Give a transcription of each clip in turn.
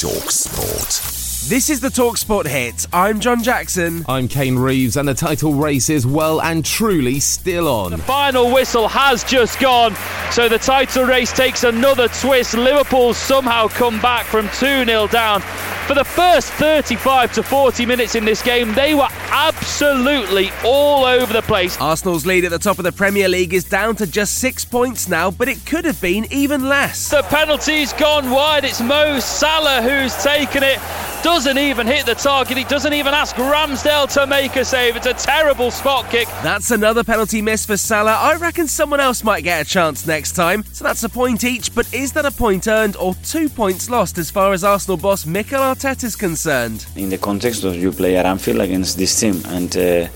Talk Sport. This is the Talksport hit. I'm John Jackson. I'm Kane Reeves, and the title race is well and truly still on. The final whistle has just gone, so the title race takes another twist. Liverpool somehow come back from 2 0 down. For the first 35 to 40 minutes in this game, they were absolutely all over the place. Arsenal's lead at the top of the Premier League is down to just six points now, but it could have been even less. The penalty's gone wide. It's Mo Salah who's taken it doesn't even hit the target. He doesn't even ask Ramsdale to make a save. It's a terrible spot kick. That's another penalty miss for Salah. I reckon someone else might get a chance next time. So that's a point each, but is that a point earned or two points lost as far as Arsenal boss Mikel Arteta is concerned? In the context of you play at Anfield against this team and uh,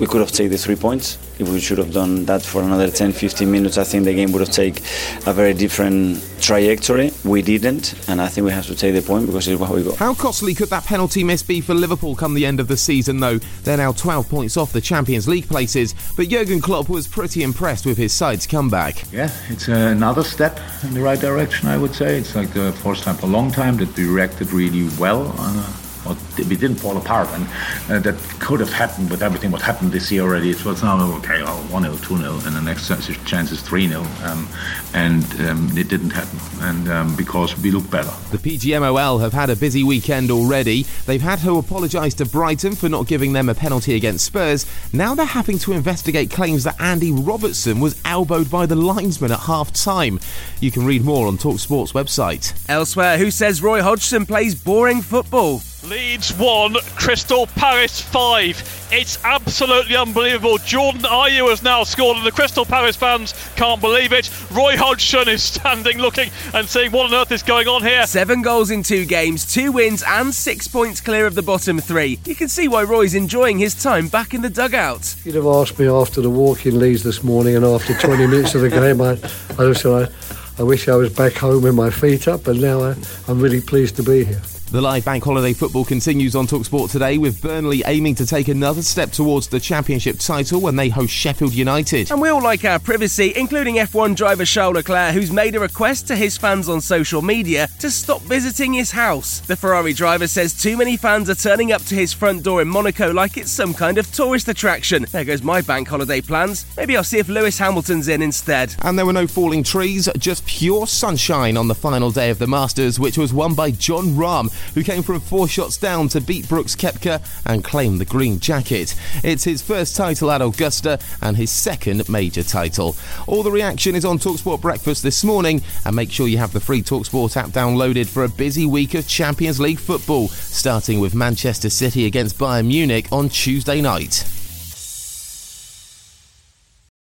we could have taken the three points. If we should have done that for another 10 15 minutes, I think the game would have taken a very different trajectory. We didn't, and I think we have to take the point because it's what we got. How costly could that penalty miss be for Liverpool come the end of the season, though? They're now 12 points off the Champions League places, but Jurgen Klopp was pretty impressed with his side's comeback. Yeah, it's another step in the right direction, I would say. It's like the first time for a long time that we reacted really well. Uh, or we didn't fall apart, and uh, that could have happened with everything what happened this year already. It was now okay, oh, one 0 two 0 and the next chance is three 0 um, and um, it didn't happen, and um, because we look better. The PGMOL have had a busy weekend already. They've had to apologise to Brighton for not giving them a penalty against Spurs. Now they're having to investigate claims that Andy Robertson was elbowed by the linesman at half time. You can read more on Talksport's website. Elsewhere, who says Roy Hodgson plays boring football? Leeds 1, Crystal Palace 5. It's absolutely unbelievable. Jordan Ayew has now scored, and the Crystal Palace fans can't believe it. Roy Hodgson is standing looking and seeing What on earth is going on here? Seven goals in two games, two wins, and six points clear of the bottom three. You can see why Roy's enjoying his time back in the dugout. You'd have asked me after the walk in Leeds this morning and after 20 minutes of the game, I, I just said, I, I wish I was back home with my feet up, but now I, I'm really pleased to be here. The live bank holiday football continues on Talksport today with Burnley aiming to take another step towards the championship title when they host Sheffield United. And we all like our privacy, including F1 driver Charles Leclerc, who's made a request to his fans on social media to stop visiting his house. The Ferrari driver says too many fans are turning up to his front door in Monaco like it's some kind of tourist attraction. There goes my bank holiday plans. Maybe I'll see if Lewis Hamilton's in instead. And there were no falling trees, just pure sunshine on the final day of the Masters, which was won by Jon Rahm who came from four shots down to beat Brooks Koepka and claim the green jacket. It's his first title at Augusta and his second major title. All the reaction is on Talksport Breakfast this morning, and make sure you have the free Talksport app downloaded for a busy week of Champions League football, starting with Manchester City against Bayern Munich on Tuesday night.